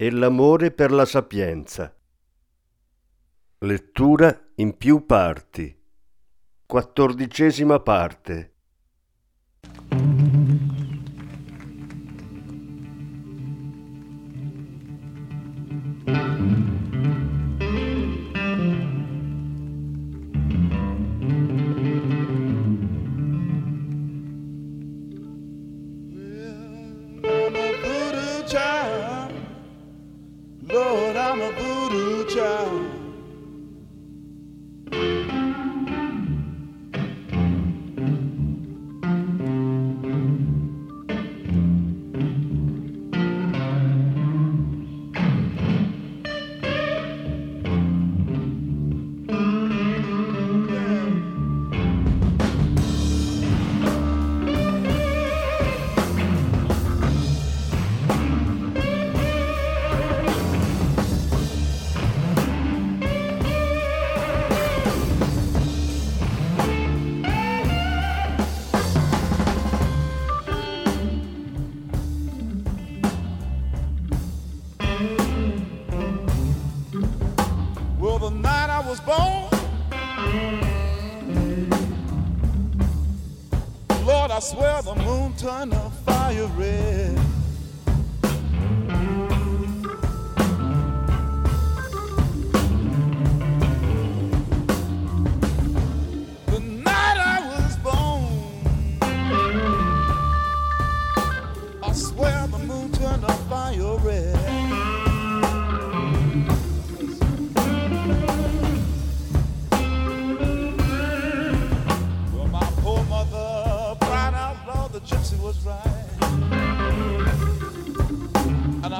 e l'amore per la sapienza. Lettura in più parti. Quattordicesima parte. I swear the moon turned the fire red. I was born. I swear the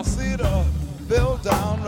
I see the bill down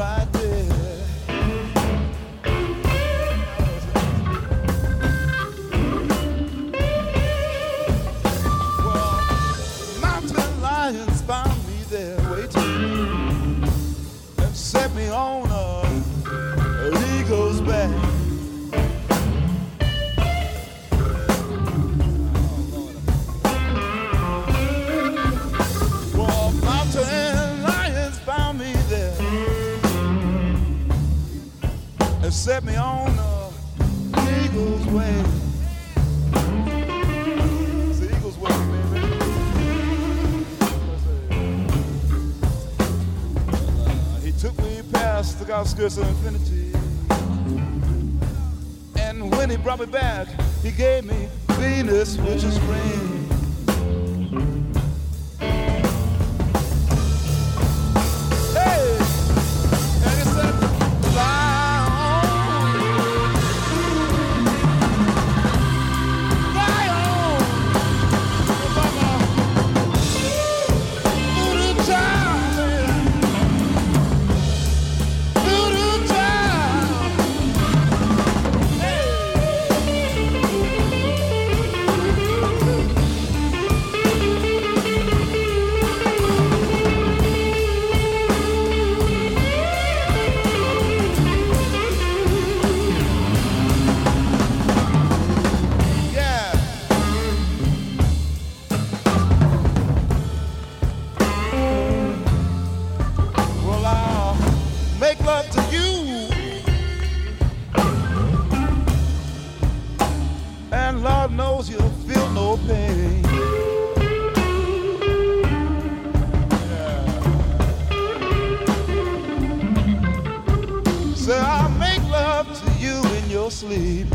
your sleep.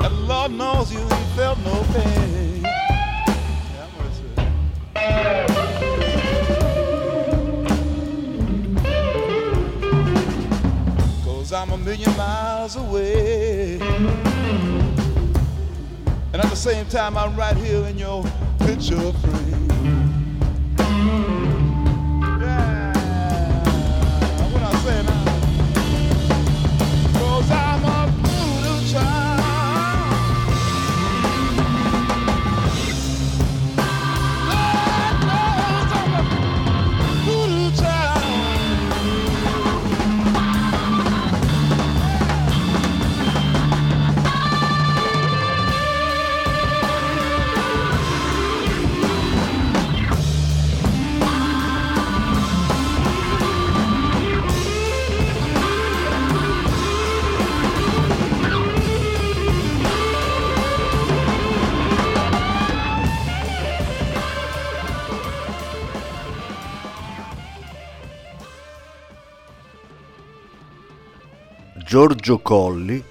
And Lord knows you ain't felt no pain. Cause I'm a million miles away. And at the same time, I'm right here in your picture frame. Giorgio Colli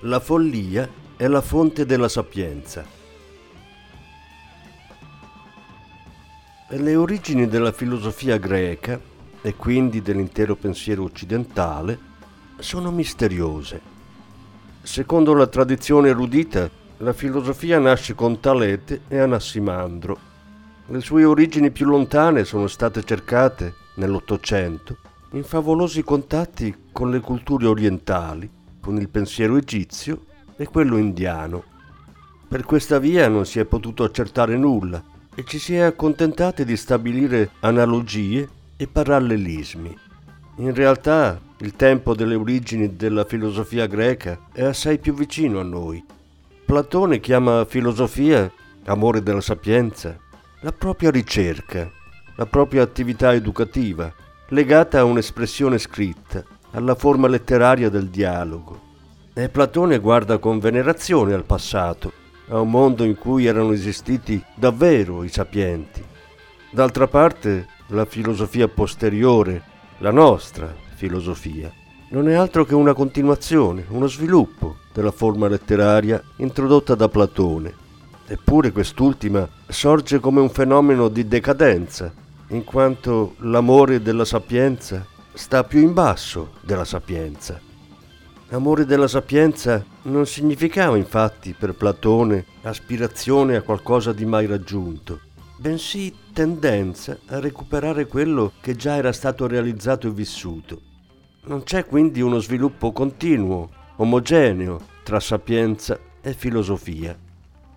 La follia è la fonte della sapienza. Le origini della filosofia greca e quindi dell'intero pensiero occidentale sono misteriose. Secondo la tradizione erudita, la filosofia nasce con Talete e Anassimandro. Le sue origini più lontane sono state cercate nell'Ottocento in favolosi contatti con le culture orientali, con il pensiero egizio e quello indiano. Per questa via non si è potuto accertare nulla e ci si è accontentati di stabilire analogie e parallelismi. In realtà il tempo delle origini della filosofia greca è assai più vicino a noi. Platone chiama filosofia, amore della sapienza, la propria ricerca, la propria attività educativa, legata a un'espressione scritta, alla forma letteraria del dialogo. E Platone guarda con venerazione al passato, a un mondo in cui erano esistiti davvero i sapienti. D'altra parte, la filosofia posteriore, la nostra filosofia, non è altro che una continuazione, uno sviluppo della forma letteraria introdotta da Platone. Eppure quest'ultima sorge come un fenomeno di decadenza, in quanto l'amore della sapienza sta più in basso della sapienza. Amore della sapienza non significava infatti per Platone aspirazione a qualcosa di mai raggiunto, bensì tendenza a recuperare quello che già era stato realizzato e vissuto. Non c'è quindi uno sviluppo continuo, omogeneo tra sapienza e filosofia.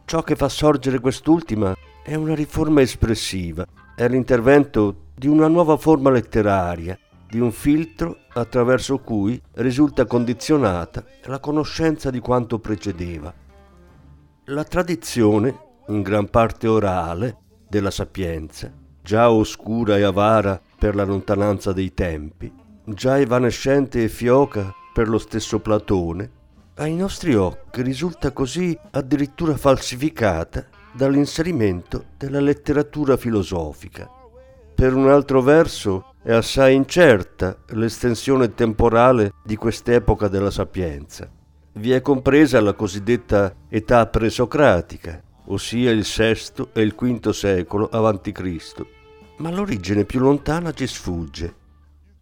Ciò che fa sorgere quest'ultima è una riforma espressiva, è l'intervento di una nuova forma letteraria, di un filtro attraverso cui risulta condizionata la conoscenza di quanto precedeva. La tradizione, in gran parte orale, della sapienza, già oscura e avara per la lontananza dei tempi, già evanescente e fioca per lo stesso Platone, ai nostri occhi risulta così addirittura falsificata dall'inserimento della letteratura filosofica. Per un altro verso è assai incerta l'estensione temporale di quest'epoca della sapienza. Vi è compresa la cosiddetta età presocratica, ossia il VI e il V secolo a.C., ma l'origine più lontana ci sfugge.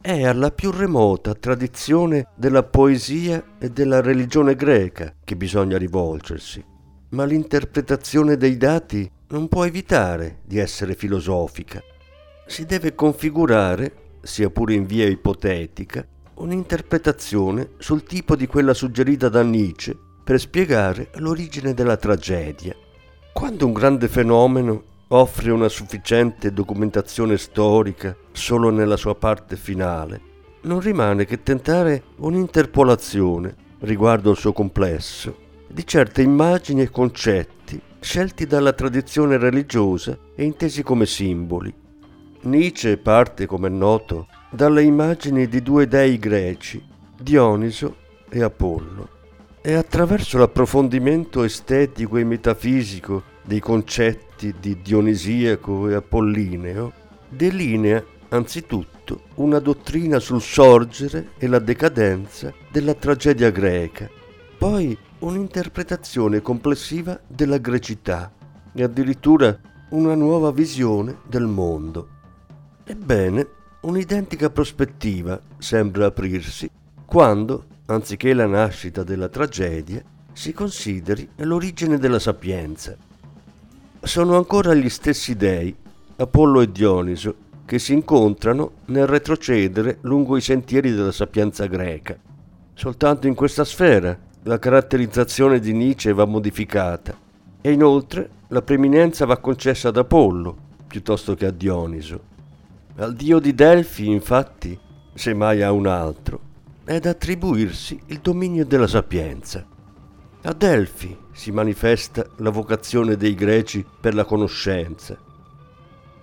È alla più remota tradizione della poesia e della religione greca che bisogna rivolgersi, ma l'interpretazione dei dati non può evitare di essere filosofica si deve configurare, sia pure in via ipotetica, un'interpretazione sul tipo di quella suggerita da Nietzsche per spiegare l'origine della tragedia. Quando un grande fenomeno offre una sufficiente documentazione storica solo nella sua parte finale, non rimane che tentare un'interpolazione riguardo al suo complesso di certe immagini e concetti scelti dalla tradizione religiosa e intesi come simboli. Nietzsche parte, come è noto, dalle immagini di due dei greci, Dioniso e Apollo, e attraverso l'approfondimento estetico e metafisico dei concetti di Dionisiaco e Apollineo, delinea anzitutto una dottrina sul sorgere e la decadenza della tragedia greca, poi un'interpretazione complessiva della grecità e addirittura una nuova visione del mondo. Ebbene, un'identica prospettiva sembra aprirsi quando, anziché la nascita della tragedia, si consideri l'origine della sapienza. Sono ancora gli stessi dei, Apollo e Dioniso, che si incontrano nel retrocedere lungo i sentieri della sapienza greca. Soltanto in questa sfera la caratterizzazione di Nietzsche va modificata e inoltre la preeminenza va concessa ad Apollo piuttosto che a Dioniso. Al dio di Delfi, infatti, semmai a un altro, è da attribuirsi il dominio della sapienza. A Delfi si manifesta la vocazione dei greci per la conoscenza.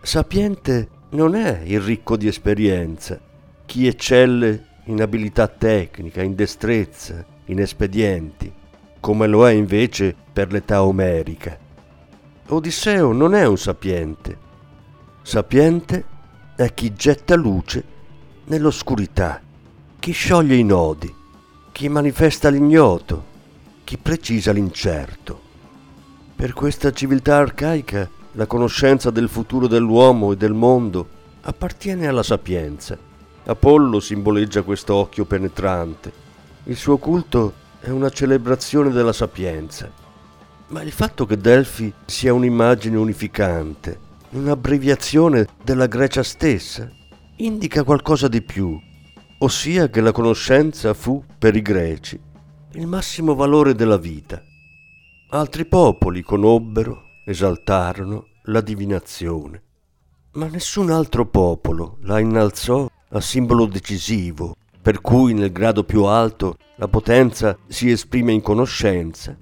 Sapiente non è il ricco di esperienza, chi eccelle in abilità tecnica, in destrezza, in espedienti, come lo è invece per l'età omerica. Odisseo non è un sapiente. Sapiente è chi getta luce nell'oscurità, chi scioglie i nodi, chi manifesta l'ignoto, chi precisa l'incerto. Per questa civiltà arcaica la conoscenza del futuro dell'uomo e del mondo appartiene alla sapienza. Apollo simboleggia questo occhio penetrante. Il suo culto è una celebrazione della sapienza. Ma il fatto che Delfi sia un'immagine unificante, un'abbreviazione della Grecia stessa, indica qualcosa di più, ossia che la conoscenza fu, per i greci, il massimo valore della vita. Altri popoli conobbero, esaltarono la divinazione, ma nessun altro popolo la innalzò a simbolo decisivo, per cui nel grado più alto la potenza si esprime in conoscenza,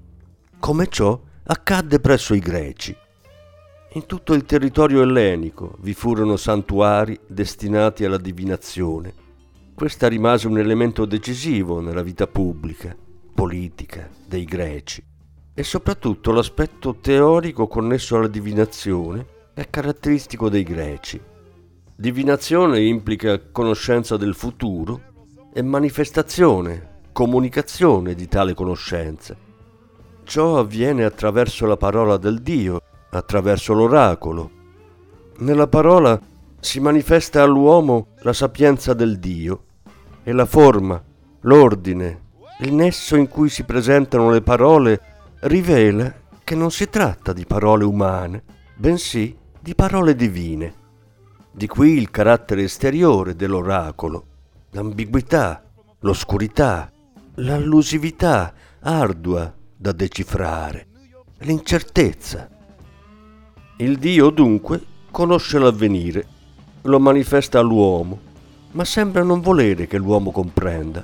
come ciò accadde presso i greci. In tutto il territorio ellenico vi furono santuari destinati alla divinazione. Questa rimase un elemento decisivo nella vita pubblica, politica dei greci e soprattutto l'aspetto teorico connesso alla divinazione è caratteristico dei greci. Divinazione implica conoscenza del futuro e manifestazione, comunicazione di tale conoscenza. Ciò avviene attraverso la parola del Dio attraverso l'oracolo. Nella parola si manifesta all'uomo la sapienza del Dio e la forma, l'ordine, il nesso in cui si presentano le parole rivela che non si tratta di parole umane, bensì di parole divine. Di qui il carattere esteriore dell'oracolo, l'ambiguità, l'oscurità, l'allusività ardua da decifrare, l'incertezza. Il Dio dunque conosce l'avvenire, lo manifesta all'uomo, ma sembra non volere che l'uomo comprenda.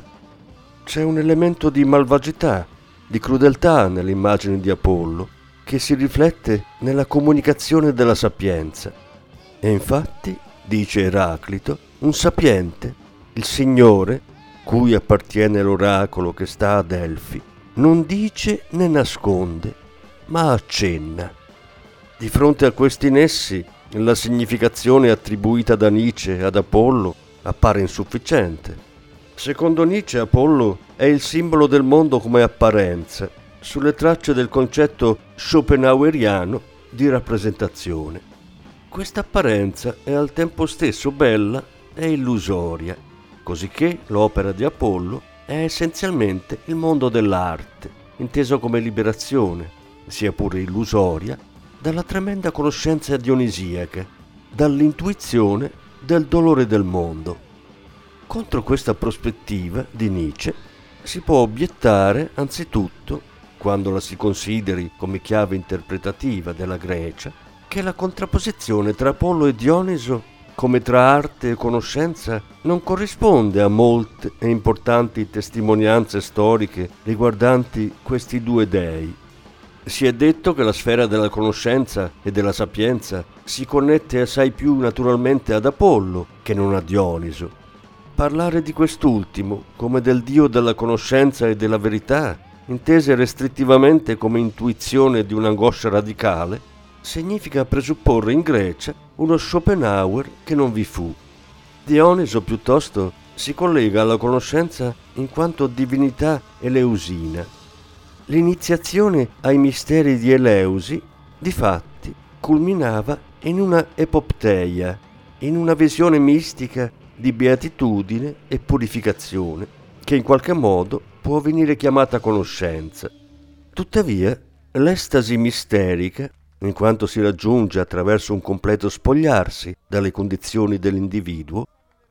C'è un elemento di malvagità, di crudeltà nell'immagine di Apollo, che si riflette nella comunicazione della sapienza. E infatti, dice Eraclito, un sapiente, il Signore, cui appartiene l'oracolo che sta a Delfi, non dice né nasconde, ma accenna. Di fronte a questi nessi, la significazione attribuita da Nietzsche ad Apollo appare insufficiente. Secondo Nietzsche Apollo è il simbolo del mondo come apparenza, sulle tracce del concetto schopenhaueriano di rappresentazione. Questa apparenza è al tempo stesso bella e illusoria, cosicché l'opera di Apollo è essenzialmente il mondo dell'arte, inteso come liberazione, sia pure illusoria, dalla tremenda conoscenza dionisiaca, dall'intuizione del dolore del mondo. Contro questa prospettiva di Nietzsche si può obiettare anzitutto, quando la si consideri come chiave interpretativa della Grecia, che la contrapposizione tra Apollo e Dioniso, come tra arte e conoscenza, non corrisponde a molte e importanti testimonianze storiche riguardanti questi due dei si è detto che la sfera della conoscenza e della sapienza si connette assai più naturalmente ad Apollo che non a Dioniso. Parlare di quest'ultimo come del dio della conoscenza e della verità, intese restrittivamente come intuizione di un'angoscia radicale, significa presupporre in Grecia uno Schopenhauer che non vi fu. Dioniso piuttosto si collega alla conoscenza in quanto divinità eleusina L'iniziazione ai misteri di Eleusi, difatti, culminava in una epopteia, in una visione mistica di beatitudine e purificazione, che in qualche modo può venire chiamata conoscenza. Tuttavia, l'estasi misterica, in quanto si raggiunge attraverso un completo spogliarsi dalle condizioni dell'individuo,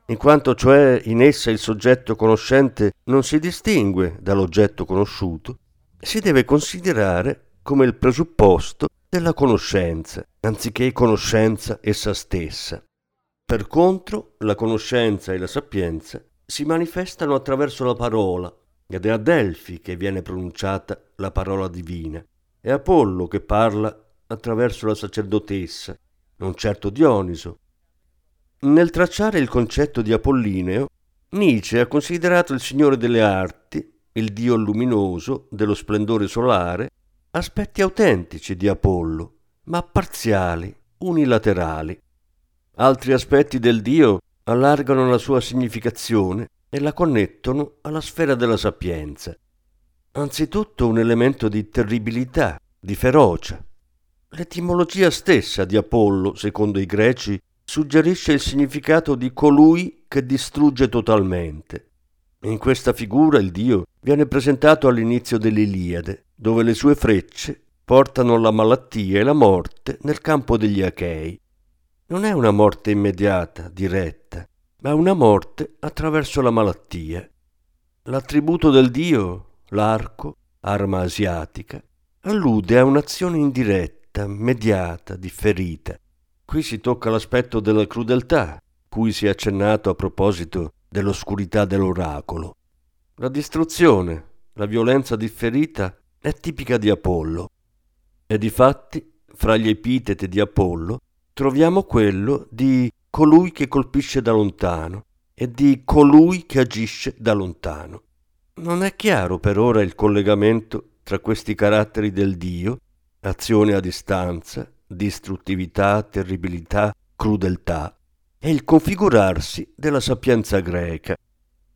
in quanto cioè in essa il soggetto conoscente non si distingue dall'oggetto conosciuto, si deve considerare come il presupposto della conoscenza, anziché conoscenza essa stessa. Per contro, la conoscenza e la sapienza si manifestano attraverso la parola, ed è a Delfi che viene pronunciata la parola divina. È Apollo che parla attraverso la sacerdotessa, non certo Dioniso. Nel tracciare il concetto di Apollineo, Nietzsche ha considerato il Signore delle arti il dio luminoso dello splendore solare, aspetti autentici di Apollo, ma parziali, unilaterali. Altri aspetti del dio allargano la sua significazione e la connettono alla sfera della sapienza. Anzitutto un elemento di terribilità, di ferocia. L'etimologia stessa di Apollo, secondo i greci, suggerisce il significato di colui che distrugge totalmente. In questa figura il dio viene presentato all'inizio dell'Iliade, dove le sue frecce portano la malattia e la morte nel campo degli Achei. Non è una morte immediata, diretta, ma una morte attraverso la malattia. L'attributo del dio, l'arco, arma asiatica, allude a un'azione indiretta, mediata, differita. Qui si tocca l'aspetto della crudeltà, cui si è accennato a proposito dell'oscurità dell'oracolo. La distruzione, la violenza differita è tipica di Apollo. E difatti, fra gli epiteti di Apollo, troviamo quello di colui che colpisce da lontano e di colui che agisce da lontano. Non è chiaro per ora il collegamento tra questi caratteri del Dio, azione a distanza, distruttività, terribilità, crudeltà, e il configurarsi della sapienza greca.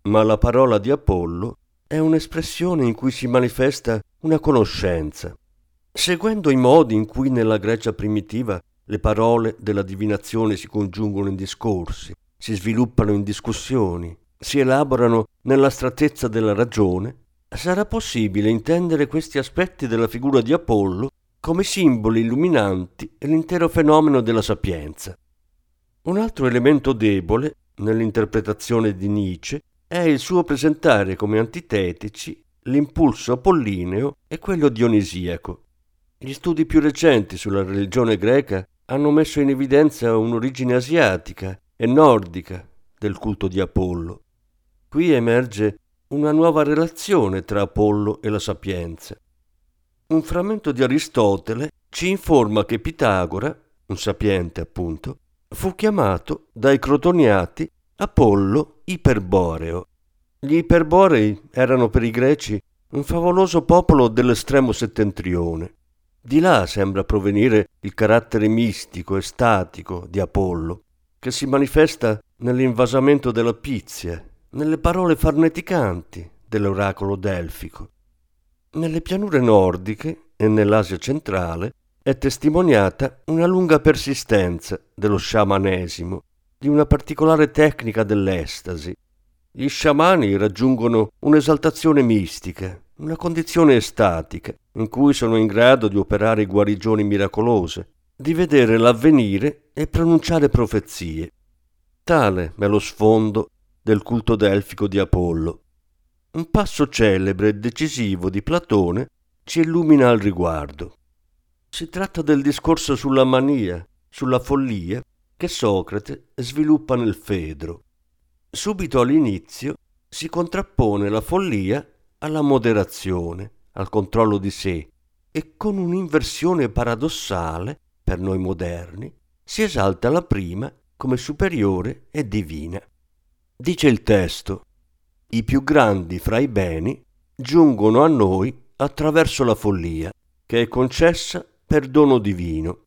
Ma la parola di Apollo è un'espressione in cui si manifesta una conoscenza. Seguendo i modi in cui nella Grecia primitiva le parole della divinazione si congiungono in discorsi, si sviluppano in discussioni, si elaborano nell'astrattezza della ragione, sarà possibile intendere questi aspetti della figura di Apollo come simboli illuminanti l'intero fenomeno della sapienza. Un altro elemento debole nell'interpretazione di Nietzsche è il suo presentare come antitetici l'impulso apollineo e quello dionisiaco. Gli studi più recenti sulla religione greca hanno messo in evidenza un'origine asiatica e nordica del culto di Apollo. Qui emerge una nuova relazione tra Apollo e la sapienza. Un frammento di Aristotele ci informa che Pitagora, un sapiente appunto, fu chiamato dai crotoniati Apollo Iperboreo. Gli Iperborei erano per i greci un favoloso popolo dell'estremo settentrione. Di là sembra provenire il carattere mistico e statico di Apollo, che si manifesta nell'invasamento della Pizia, nelle parole farneticanti dell'oracolo delfico. Nelle pianure nordiche e nell'Asia centrale è testimoniata una lunga persistenza dello sciamanesimo, di una particolare tecnica dell'estasi. Gli sciamani raggiungono un'esaltazione mistica, una condizione estatica, in cui sono in grado di operare guarigioni miracolose, di vedere l'avvenire e pronunciare profezie. Tale è lo sfondo del culto delfico di Apollo. Un passo celebre e decisivo di Platone ci illumina al riguardo. Si tratta del discorso sulla mania, sulla follia, che Socrate sviluppa nel Fedro. Subito all'inizio si contrappone la follia alla moderazione, al controllo di sé e con un'inversione paradossale, per noi moderni, si esalta la prima come superiore e divina. Dice il testo, i più grandi fra i beni giungono a noi attraverso la follia, che è concessa per dono divino.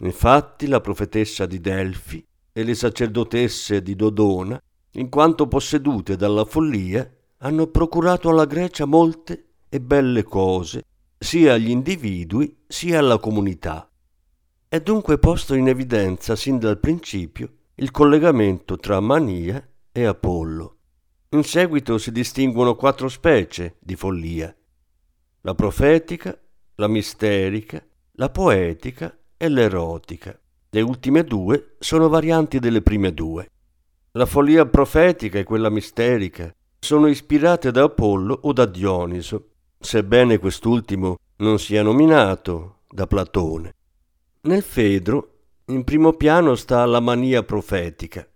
Infatti la profetessa di Delfi e le sacerdotesse di Dodona, in quanto possedute dalla follia, hanno procurato alla Grecia molte e belle cose, sia agli individui sia alla comunità. È dunque posto in evidenza sin dal principio il collegamento tra mania e Apollo. In seguito si distinguono quattro specie di follia. La profetica, la misterica, la poetica e l'erotica. Le ultime due sono varianti delle prime due. La follia profetica e quella misterica sono ispirate da Apollo o da Dioniso, sebbene quest'ultimo non sia nominato da Platone. Nel Fedro, in primo piano sta la mania profetica,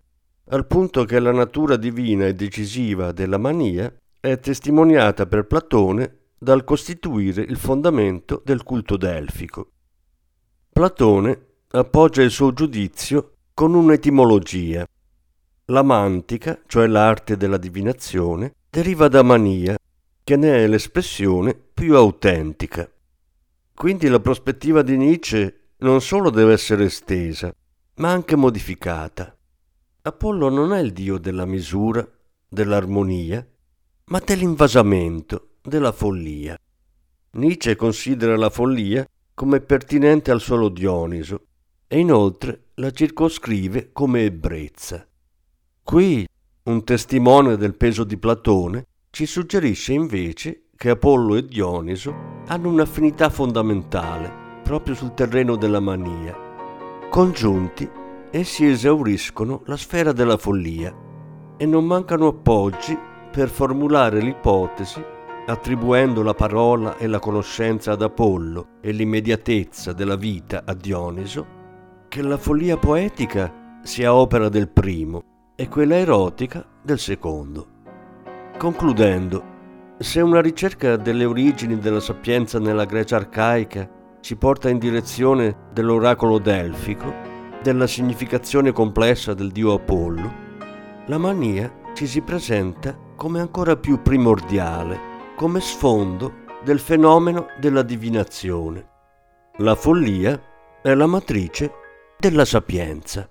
al punto che la natura divina e decisiva della mania è testimoniata per Platone dal costituire il fondamento del culto delfico. Platone appoggia il suo giudizio con un'etimologia. La mantica, cioè l'arte della divinazione, deriva da mania, che ne è l'espressione più autentica. Quindi la prospettiva di Nietzsche non solo deve essere estesa, ma anche modificata. Apollo non è il dio della misura, dell'armonia, ma dell'invasamento, della follia. Nietzsche considera la follia come pertinente al solo Dioniso e inoltre la circoscrive come ebbrezza. Qui un testimone del peso di Platone ci suggerisce invece che Apollo e Dioniso hanno un'affinità fondamentale proprio sul terreno della mania. Congiunti, essi esauriscono la sfera della follia e non mancano appoggi per formulare l'ipotesi, attribuendo la parola e la conoscenza ad Apollo e l'immediatezza della vita a Dioniso, che la follia poetica sia opera del primo e quella erotica del secondo. Concludendo, se una ricerca delle origini della sapienza nella Grecia arcaica ci porta in direzione dell'oracolo delfico, della significazione complessa del dio Apollo, la mania ci si presenta come ancora più primordiale, come sfondo del fenomeno della divinazione. La follia è la matrice della sapienza.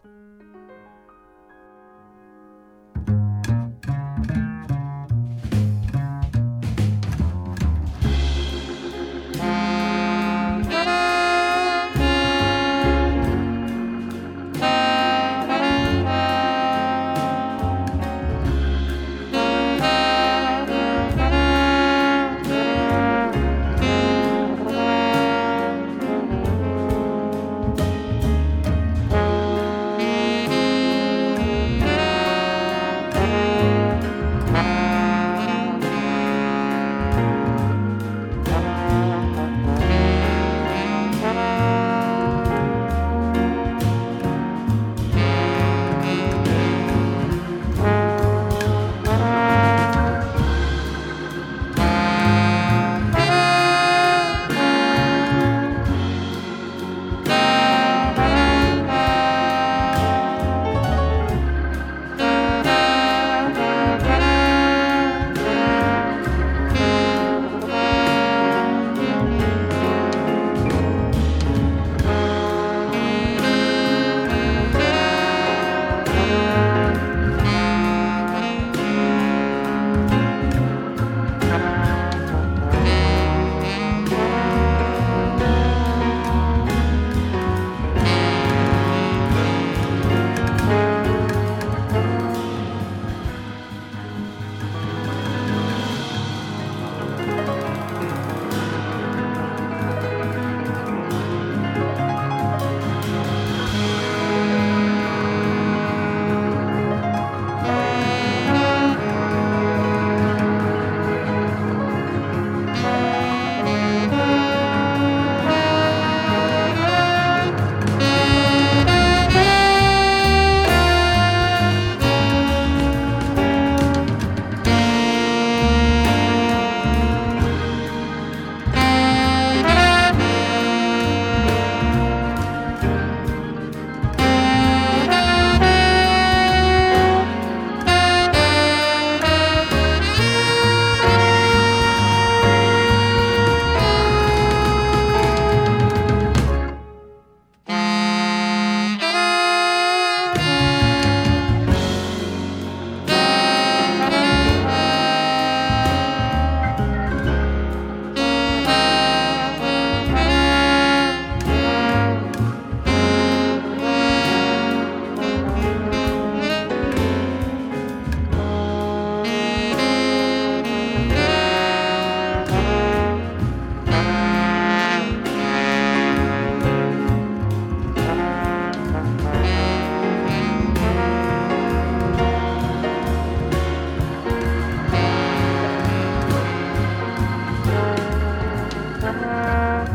Thank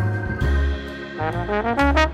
you.